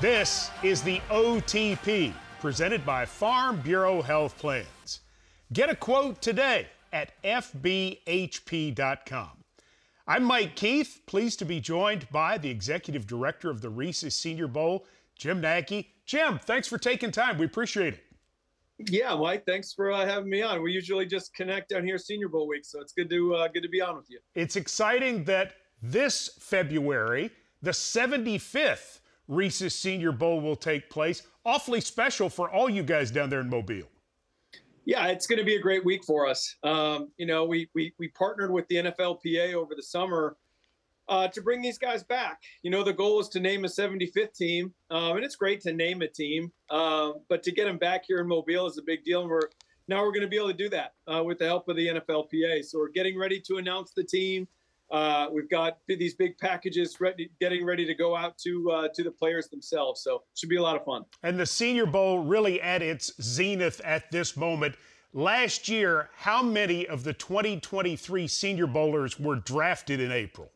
This is the OTP presented by Farm Bureau Health Plans. Get a quote today at FBHP.com. I'm Mike Keith, pleased to be joined by the Executive Director of the Reese's Senior Bowl, Jim Nagy. Jim, thanks for taking time. We appreciate it. Yeah, Mike, thanks for uh, having me on. We usually just connect down here Senior Bowl week, so it's good to uh, good to be on with you. It's exciting that this February, the 75th Reese's Senior Bowl will take place. Awfully special for all you guys down there in Mobile. Yeah, it's going to be a great week for us. Um, you know, we, we we partnered with the NFLPA over the summer uh, to bring these guys back. You know, the goal is to name a 75th team, um, and it's great to name a team, uh, but to get them back here in Mobile is a big deal. And we're now we're going to be able to do that uh, with the help of the NFLPA. So we're getting ready to announce the team. Uh, we've got these big packages ready, getting ready to go out to uh, to the players themselves. So should be a lot of fun. And the Senior Bowl really at its zenith at this moment. Last year, how many of the 2023 Senior Bowlers were drafted in April?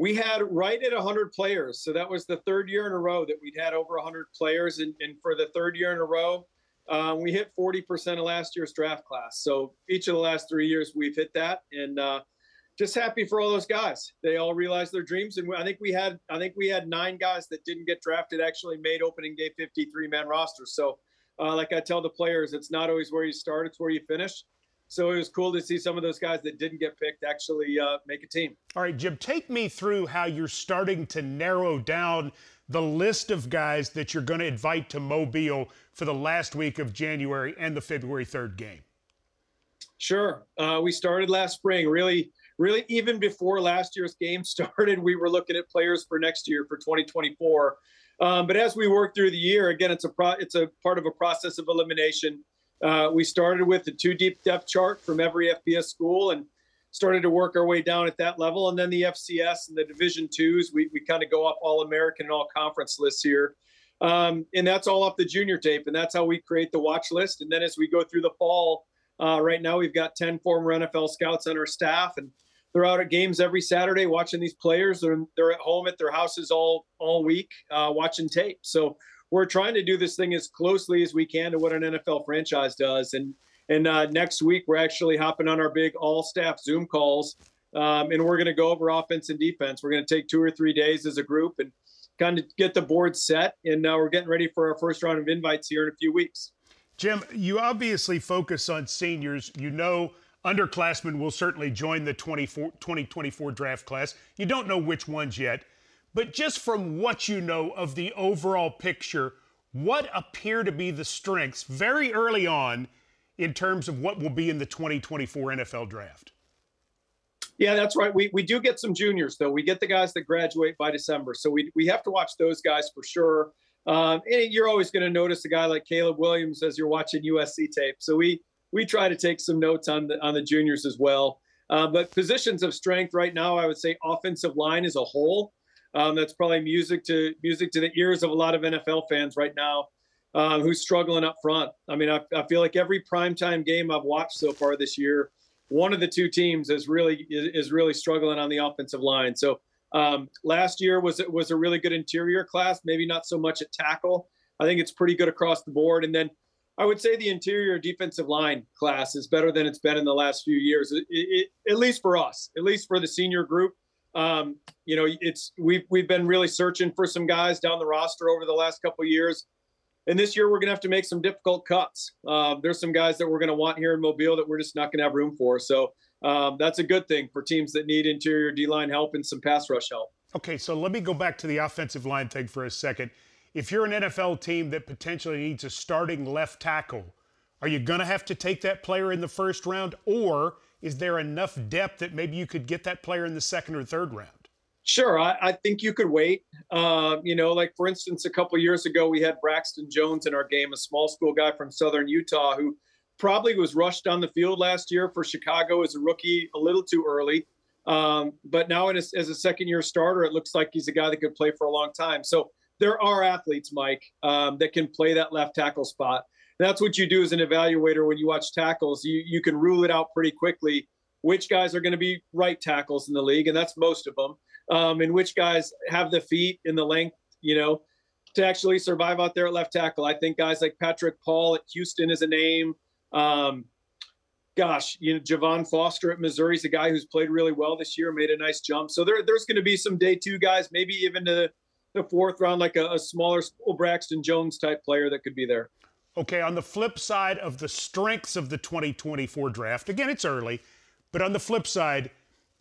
We had right at 100 players. So that was the third year in a row that we'd had over 100 players. And, and for the third year in a row, um, we hit 40% of last year's draft class. So each of the last three years, we've hit that. And uh, just happy for all those guys. They all realized their dreams, and I think we had I think we had nine guys that didn't get drafted actually made opening day 53 man rosters. So, uh, like I tell the players, it's not always where you start; it's where you finish. So it was cool to see some of those guys that didn't get picked actually uh, make a team. All right, Jim, take me through how you're starting to narrow down the list of guys that you're going to invite to Mobile for the last week of January and the February 3rd game. Sure. Uh, we started last spring, really really even before last year's game started, we were looking at players for next year for 2024. Um, but as we work through the year, again, it's a pro- it's a part of a process of elimination. Uh, we started with the two deep depth chart from every FBS school and started to work our way down at that level. And then the FCS and the Division twos, we, we kind of go up all American and all conference lists here. Um, and that's all off the junior tape. And that's how we create the watch list. And then as we go through the fall, uh, right now we've got 10 former NFL scouts on our staff. And they're out at games every Saturday watching these players. They're they're at home at their houses all all week uh, watching tape. So we're trying to do this thing as closely as we can to what an NFL franchise does. And and uh, next week we're actually hopping on our big all staff Zoom calls, um, and we're going to go over offense and defense. We're going to take two or three days as a group and kind of get the board set. And uh, we're getting ready for our first round of invites here in a few weeks. Jim, you obviously focus on seniors. You know Underclassmen will certainly join the 2024 draft class. You don't know which ones yet, but just from what you know of the overall picture, what appear to be the strengths very early on in terms of what will be in the 2024 NFL draft? Yeah, that's right. We, we do get some juniors, though. We get the guys that graduate by December. So we, we have to watch those guys for sure. Um, and you're always going to notice a guy like Caleb Williams as you're watching USC tape. So we we try to take some notes on the on the juniors as well. Uh, but positions of strength right now, I would say offensive line as a whole. Um, that's probably music to music to the ears of a lot of NFL fans right now, uh, who's struggling up front. I mean, I, I feel like every primetime game I've watched so far this year, one of the two teams is really is, really struggling on the offensive line. So um, last year was was a really good interior class, maybe not so much at tackle. I think it's pretty good across the board. And then I would say the interior defensive line class is better than it's been in the last few years, it, it, at least for us, at least for the senior group. Um, you know, it's we've we've been really searching for some guys down the roster over the last couple years, and this year we're going to have to make some difficult cuts. Um, there's some guys that we're going to want here in Mobile that we're just not going to have room for. So um, that's a good thing for teams that need interior D line help and some pass rush help. Okay, so let me go back to the offensive line thing for a second if you're an NFL team that potentially needs a starting left tackle, are you going to have to take that player in the first round, or is there enough depth that maybe you could get that player in the second or third round? Sure, I, I think you could wait. Uh, you know, like for instance, a couple years ago, we had Braxton Jones in our game, a small school guy from Southern Utah who probably was rushed on the field last year for Chicago as a rookie a little too early. Um, but now, a, as a second year starter, it looks like he's a guy that could play for a long time. So there are athletes, Mike, um, that can play that left tackle spot. That's what you do as an evaluator when you watch tackles. You you can rule it out pretty quickly which guys are going to be right tackles in the league, and that's most of them, um, and which guys have the feet and the length, you know, to actually survive out there at left tackle. I think guys like Patrick Paul at Houston is a name. Um, gosh, you know, Javon Foster at Missouri is a guy who's played really well this year, made a nice jump. So there, there's going to be some day two guys, maybe even the, the fourth round, like a, a smaller Braxton Jones type player that could be there. Okay, on the flip side of the strengths of the 2024 draft, again, it's early, but on the flip side,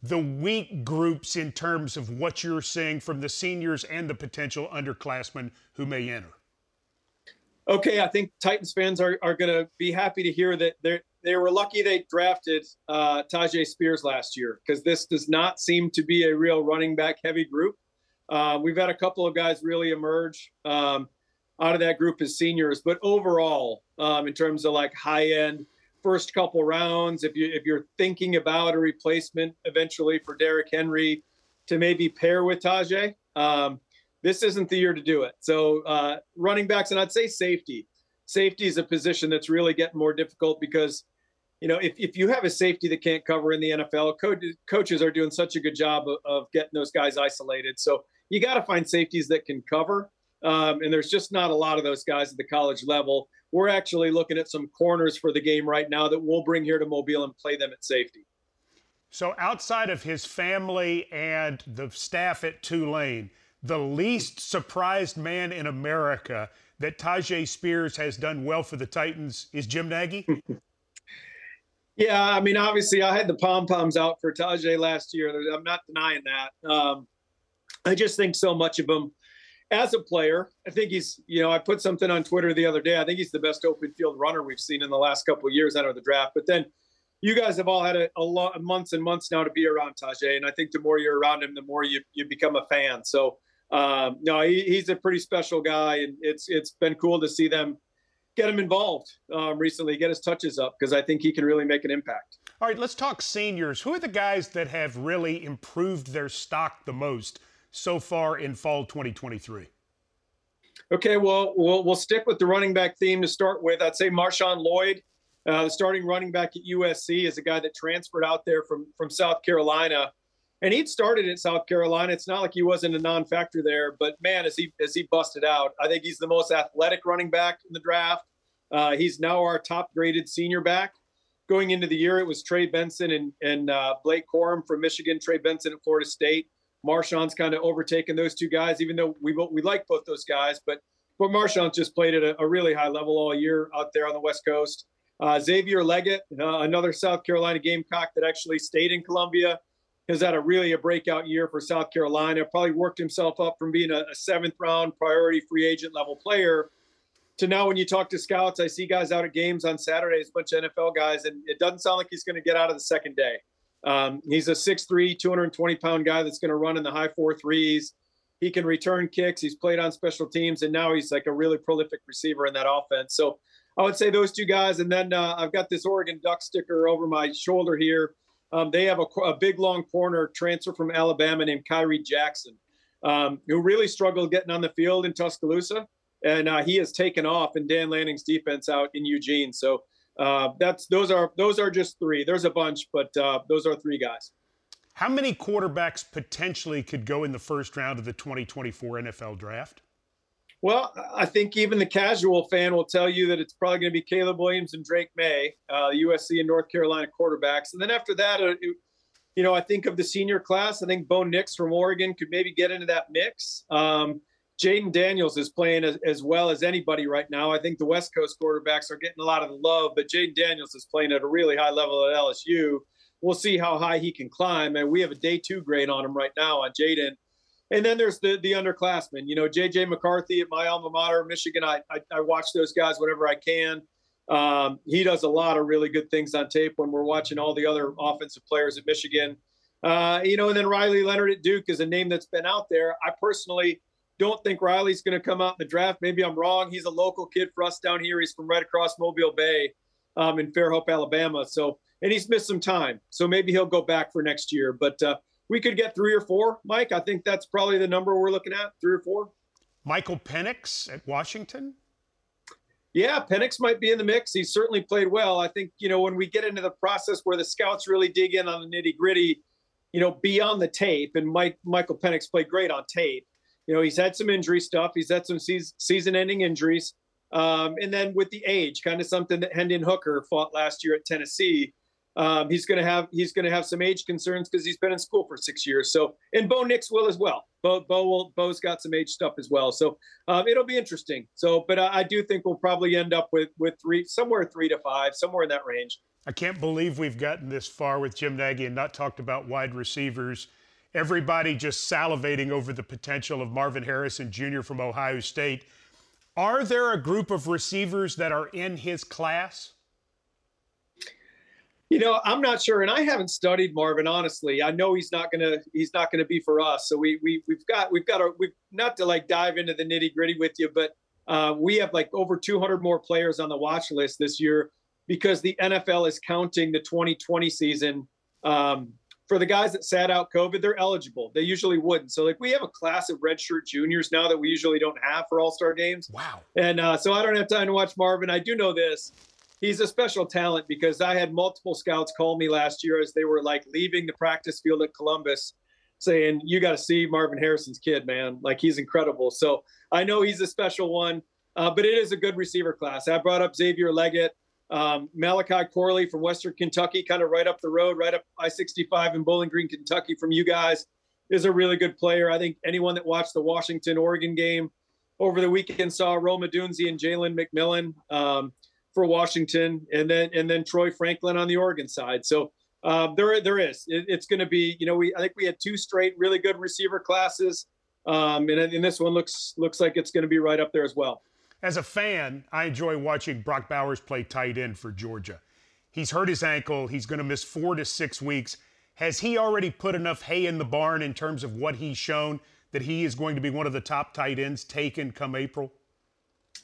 the weak groups in terms of what you're seeing from the seniors and the potential underclassmen who may enter. Okay, I think Titans fans are, are going to be happy to hear that they they were lucky they drafted uh, Tyjae Spears last year because this does not seem to be a real running back heavy group. Uh, we've had a couple of guys really emerge. Um, out of that group as seniors. But overall, um, in terms of like high end first couple rounds, if you if you're thinking about a replacement eventually for Derrick Henry to maybe pair with Tyjae, um, this isn't the year to do it. So uh, running backs, and I'd say safety. Safety is a position that's really getting more difficult because you know, if, if you have a safety that can't cover in the NFL, coaches are doing such a good job of, of getting those guys isolated. So you got to find safeties that can cover. Um, and there's just not a lot of those guys at the college level. We're actually looking at some corners for the game right now that we'll bring here to Mobile and play them at safety. So, outside of his family and the staff at Tulane, the least surprised man in America that Tyjae Spears has done well for the Titans is Jim Nagy? yeah, I mean, obviously, I had the pom poms out for Tyjae last year. I'm not denying that. Um, I just think so much of him as a player, I think he's, you know, I put something on Twitter the other day. I think he's the best open field runner we've seen in the last couple of years out of the draft. But then you guys have all had a, a lot of months and months now to be around Tyjae. And I think the more you're around him, the more you, you become a fan. So, um, no, he, he's a pretty special guy. And it's, it's been cool to see them get him involved um, recently, get his touches up, because I think he can really make an impact. All right, let's talk seniors. Who are the guys that have really improved their stock the most? So far in fall 2023? Okay, well, we'll, we'll stick with the running back theme to start with. I'd say Marshawn Lloyd, uh, the starting running back at USC, is a guy that transferred out there from from South Carolina, and he'd started at South Carolina. It's not like he wasn't a non-factor there, but man, as he as he busted out, I think he's the most athletic running back in the draft. Uh, he's now our top-graded senior back. Going into the year, it was Trey Benson and and uh, Blake Corum from Michigan, Trey Benson at Florida State. Marshawn's kind of overtaken those two guys, even though we we like both those guys. But but Marshawn's just played at a, a really high level all year out there on the West Coast. Uh, Xavier Legette, uh, another South Carolina Gamecock that actually stayed in Columbia, has had a really a breakout year for South Carolina. Probably worked himself up from being a, a seventh round priority free agent level player to now when you talk to scouts, I see guys out at games on Saturdays, a bunch of NFL guys, and it doesn't sound like he's going to get out of the second day. Um, he's a 6'3, 220 pound guy that's going to run in the high four threes. He can return kicks. He's played on special teams, and now he's like a really prolific receiver in that offense. So I would say those two guys. And then uh, I've got this Oregon Duck sticker over my shoulder here. Um, they have a, a, big, long corner transfer from Alabama named Khyree Jackson, um, who really struggled getting on the field in Tuscaloosa. And uh, he has taken off in Dan Lanning's defense out in Eugene. So uh, that's those are those are just three. There's a bunch, but uh, those are three guys. How many quarterbacks potentially could go in the first round of the 2024 NFL draft? Well, I think even the casual fan will tell you that it's probably going to be Caleb Williams and Drake Maye, uh, USC and North Carolina quarterbacks. And then after that, uh, it, you know, I think of the senior class. I think Bo Nix from Oregon could maybe get into that mix. Um, Jayden Daniels is playing as, as, well as anybody right now. I think the West Coast quarterbacks are getting a lot of the love, but Jayden Daniels is playing at a really high level at LSU. We'll see how high he can climb. And we have a day two grade on him right now on Jayden. And then there's the the underclassmen. You know, JJ McCarthy at my alma mater, Michigan. I, I, I watch those guys whenever I can. Um, he does a lot of really good things on tape when we're watching all the other offensive players at Michigan. Uh, you know, and then Riley Leonard at Duke is a name that's been out there. I personally don't think Riley's going to come out in the draft. Maybe I'm wrong. He's a local kid for us down here. He's from right across Mobile Bay um, in Fairhope, Alabama. So, and he's missed some time. So maybe he'll go back for next year. But uh, we could get three or four, Mike. I think that's probably the number we're looking at, three or four. Michael Penix at Washington. Yeah, Penix might be in the mix. He's certainly played well. I think, you know, when we get into the process where the scouts really dig in on the nitty gritty, you know, beyond the tape, and Mike Michael Penix played great on tape. You know, he's had some injury stuff. He's had some season ending injuries. Um, and then with the age, kind of something that Hendon Hooker fought last year at Tennessee. Um, he's going to have he's going to have some age concerns because he's been in school for six years. So and Bo Nix will as well. Bo Bo will, Bo's got some age stuff as well. So um, it'll be interesting. So, but I, I, do think we'll probably end up with with three somewhere three to five somewhere in that range. I can't believe we've gotten this far with Jim Nagy and not talked about wide receivers. Everybody just salivating over the potential of Marvin Harrison Jr. from Ohio State. Are there a group of receivers that are in his class? You know, I'm not sure, and I haven't studied Marvin honestly. I know he's not gonna he's not gonna be for us. So we we we've got we've got a we've not to like dive into the nitty gritty with you, but uh, we have like over 200 more players on the watch list this year because the NFL is counting the 2020 season. Um, for the guys that sat out COVID, they're eligible. They usually wouldn't. So, like, we have a class of redshirt juniors now that we usually don't have for All Star games. Wow. And uh, so I don't have time to watch Marvin. I do know this he's a special talent because I had multiple scouts call me last year as they were like leaving the practice field at Columbus saying, You got to see Marvin Harrison's kid, man. Like he's incredible. So I know he's a special one, uh, but it is a good receiver class. I brought up Xavier Legette, um, Malachi Corley from Western Kentucky, kind of right up the road, right up I 65 in Bowling Green, Kentucky from you guys. Is a really good player. I think anyone that watched the Washington Oregon game over the weekend saw Rome Odunze and Jalen McMillan. Um, for Washington, and then and then Troy Franklin on the Oregon side. So uh, there there is. It, it's going to be. You know, we I think we had two straight really good receiver classes, um, and, and this one looks looks like it's going to be right up there as well. As a fan, I enjoy watching Brock Bowers play tight end for Georgia. He's hurt his ankle. He's going to miss four to six weeks. Has he already put enough hay in the barn in terms of what he's shown that he is going to be one of the top tight ends taken come April?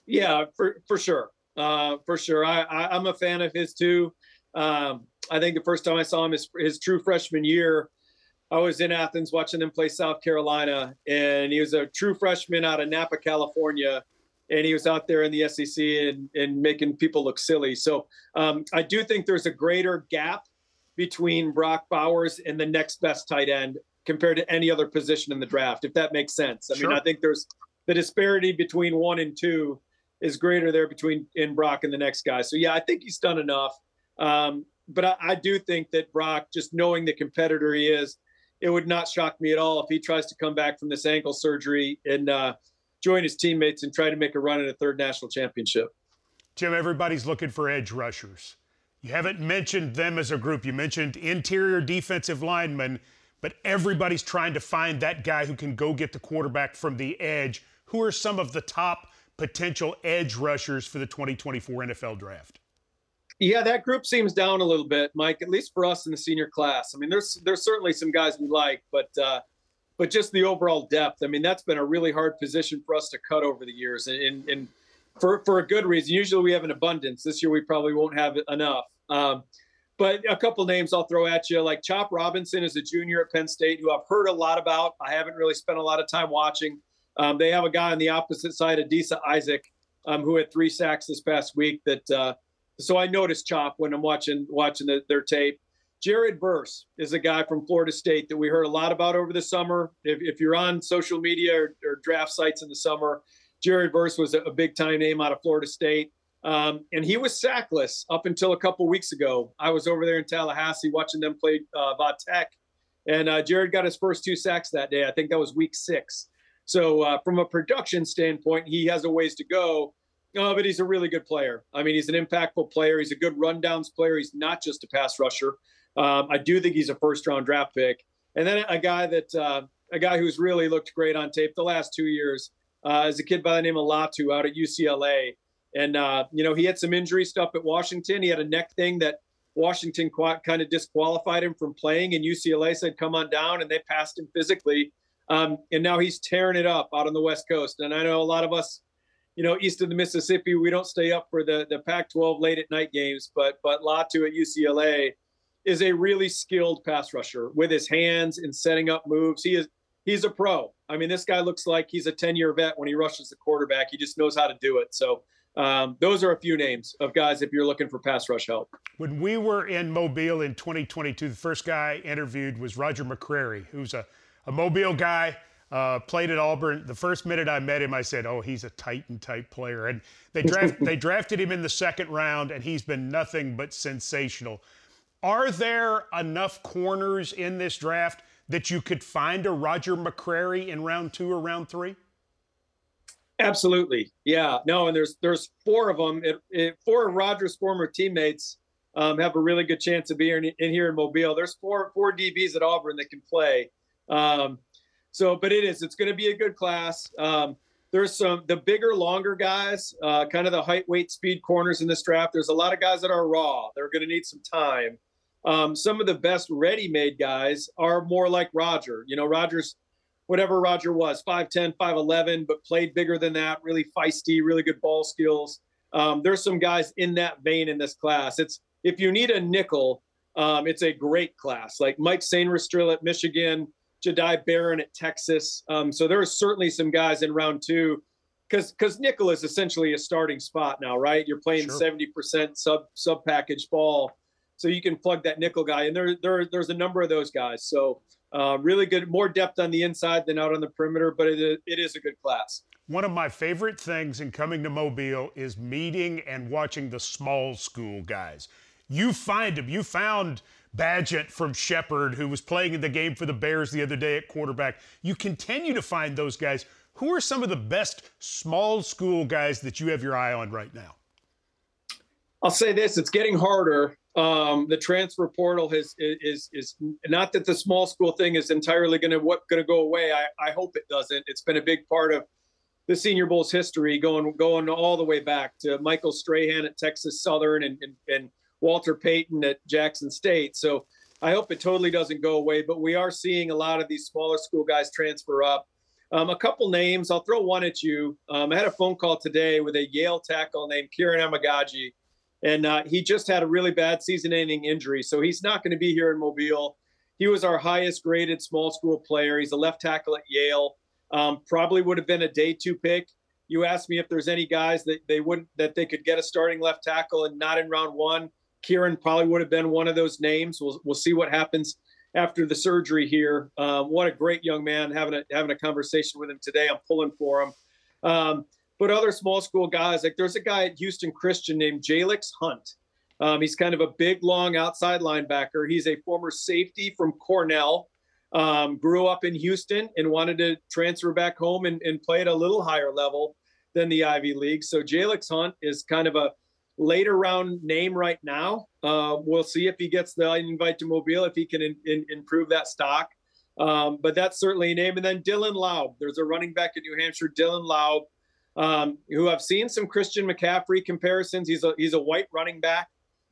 Yeah, for for sure uh, for sure. I, I, am a fan of his too. Um, I think the first time I saw him his, his true freshman year, I was in Athens watching them play South Carolina, and he was a true freshman out of Napa, California, and he was out there in the SEC and, and making people look silly. So um, I do think there's a greater gap between Brock Bowers and the next best tight end compared to any other position in the draft, if that makes sense. I sure. mean, I think there's the disparity between one and two is greater there between in Brock and the next guy. So yeah, I think he's done enough. Um, but I, I, do think that Brock, just knowing the competitor he is, it would not shock me at all if he tries to come back from this ankle surgery and uh, join his teammates and try to make a run at a third national championship. Jim, everybody's looking for edge rushers. You haven't mentioned them as a group. You mentioned interior defensive linemen, but everybody's trying to find that guy who can go get the quarterback from the edge. Who are some of the top potential edge rushers for the 2024 NFL draft? Yeah, that group seems down a little bit, Mike. At least for us in the senior class. I mean, there's there's certainly some guys we like, but uh, but just the overall depth. I mean, that's been a really hard position for us to cut over the years, and, and for for a good reason. Usually we have an abundance. This year we probably won't have enough. Um, but a couple names I'll throw at you, like Chop Robinson is a junior at Penn State, who I've heard a lot about. I haven't really spent a lot of time watching. Um, they have a guy on the opposite side, Adisa Isaac, um, who had three sacks this past week. That uh, so I noticed Chop when I'm watching watching the, their tape. Jared Verse is a guy from Florida State that we heard a lot about over the summer. If, if you're on social media or, or, draft sites in the summer, Jared Verse was a, a big time name out of Florida State. Um, and he was sackless up until a couple weeks ago. I was over there in Tallahassee watching them play uh, Tech, and uh, Jared got his first two sacks that day. I think that was week six. So uh, from a production standpoint, he has a ways to go. Uh, but he's a really good player. I mean, he's an impactful player. He's a good rundowns player. He's not just a pass rusher. Um, I do think he's a first round draft pick. And then a guy that uh, a guy who's really looked great on tape the last two years uh, is a kid by the name of Latu out at UCLA. And uh, you know, he had some injury stuff at Washington. He had a neck thing that Washington kind of disqualified him from playing, and UCLA said, "Come on down," and they passed him physically. Um, and now he's tearing it up out on the West Coast. And I know a lot of us, you know, east of the Mississippi, we don't stay up for the the Pac-12 late at night games, but but Latu at UCLA is a really skilled pass rusher with his hands and setting up moves. He is he's a pro. I mean, this guy looks like he's a 10-year vet when he rushes the quarterback. He just knows how to do it. So um, those are a few names of guys if you're looking for pass rush help. When we were in Mobile in 2022, the first guy interviewed was Roger McCreary, who's a, a Mobile guy, uh, played at Auburn. The first minute I met him, I said, "Oh, he's a Titan type player." And they draft, they drafted him in the second round, and he's been nothing but sensational. Are there enough corners in this draft that you could find a Roger McCreary in round two or round three? Absolutely, yeah. No, and there's there's four of them. It, it, four of Rogers' former teammates um, have a really good chance of being in, in, here in Mobile. There's four four DBs at Auburn that can play. Um, so, but it is it's going to be a good class. Um, there's some the bigger, longer guys, uh, kind of the height, weight, speed corners in this draft. There's a lot of guys that are raw. They're going to need some time. Um, some of the best ready-made guys are more like Roger. You know, Roger's whatever Roger was, 5'10, 5'11, but played bigger than that, really feisty, really good ball skills. Um, there's some guys in that vein in this class. It's if you need a nickel, um, it's a great class. Like Mike Sainristil at Michigan, Jahdae Barron at Texas. Um, so there are certainly some guys in round two because because nickel is essentially a starting spot now, right? You're playing seventy percent sub sub package ball, so you can plug that nickel guy, and there there there's a number of those guys. So uh, really good, more depth on the inside than out on the perimeter, but it, it is a good class. One of my favorite things in coming to Mobile is meeting and watching the small school guys. You find them. You found Bagent from Shepherd, who was playing in the game for the Bears the other day at quarterback. You continue to find those guys. Who are some of the best small school guys that you have your eye on right now? I'll say this: it's getting harder um, the transfer portal has is is not that the small school thing is entirely going to what going to go away. I, I hope it doesn't. It's been a big part of the Senior Bowl's history, going going all the way back to Michael Strahan at Texas Southern and, and, and Walter Payton at Jackson State. So I hope it totally doesn't go away. But we are seeing a lot of these smaller school guys transfer up. Um, a couple names. I'll throw one at you. Um, I had a phone call today with a Yale tackle named Kieran Amegadjie and uh, he just had a really bad season-ending injury, so he's not going to be here in Mobile. He was our highest-graded small school player. He's a left tackle at Yale. Um, probably would have been a day two pick. You asked me if there's any guys that they wouldn't that they could get a starting left tackle and not in round one. Kieran probably would have been one of those names. We'll we'll see what happens after the surgery here. Um, what a great young man having a having a conversation with him today. I'm pulling for him. Um, but other small school guys, like there's a guy at Houston Christian named Jalyx Hunt. Um, he's kind of a big, long outside linebacker. He's a former safety from Cornell. Um, grew up in Houston and wanted to transfer back home and, and, play at a little higher level than the Ivy League. So Jalyx Hunt is kind of a later round name right now. Uh, we'll see if he gets the invite to Mobile, if he can in, in, improve that stock. Um, but that's certainly a name. And then Dylan Laube. There's a running back in New Hampshire, Dylan Laube um, who I've seen some Christian McCaffrey comparisons. He's a he's a white running back.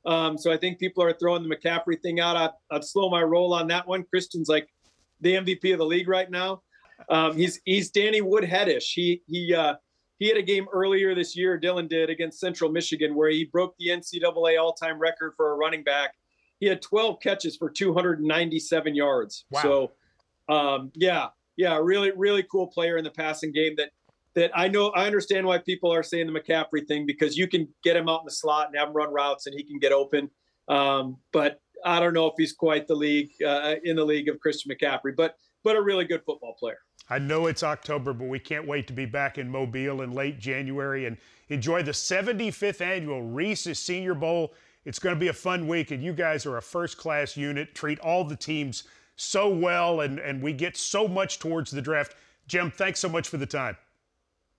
Um, so I think people are throwing the McCaffrey thing out. I'd, I'd, slow my roll on that one. Christian's like the MVP of the league right now. Um, he's he's Danny Woodheadish. He he uh, he had a game earlier this year. Dylan did against Central Michigan where he broke the NCAA all-time record for a running back. He had 12 catches for 297 yards. Wow. So um, yeah, yeah, really really cool player in the passing game that that I know I understand why people are saying the McCaffrey thing because you can get him out in the slot and have him run routes and he can get open. Um, but I don't know if he's quite the league uh, in the league of Christian McCaffrey, but but a really good football player. I know it's October, but we can't wait to be back in Mobile in late January and enjoy the 75th annual Reese's Senior Bowl. It's going to be a fun week, and you guys are a first class unit. Treat all the teams so well, and, and we get so much towards the draft. Jim, thanks so much for the time.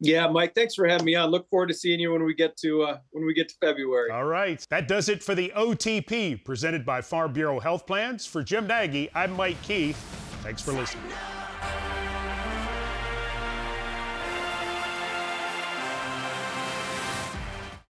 Yeah, Mike, thanks for having me on. Look forward to seeing you when we get to uh, when we get to February. All right. That does it for the OTP presented by Farm Bureau Health Plans. For Jim Nagy, I'm Mike Keith. Thanks for listening.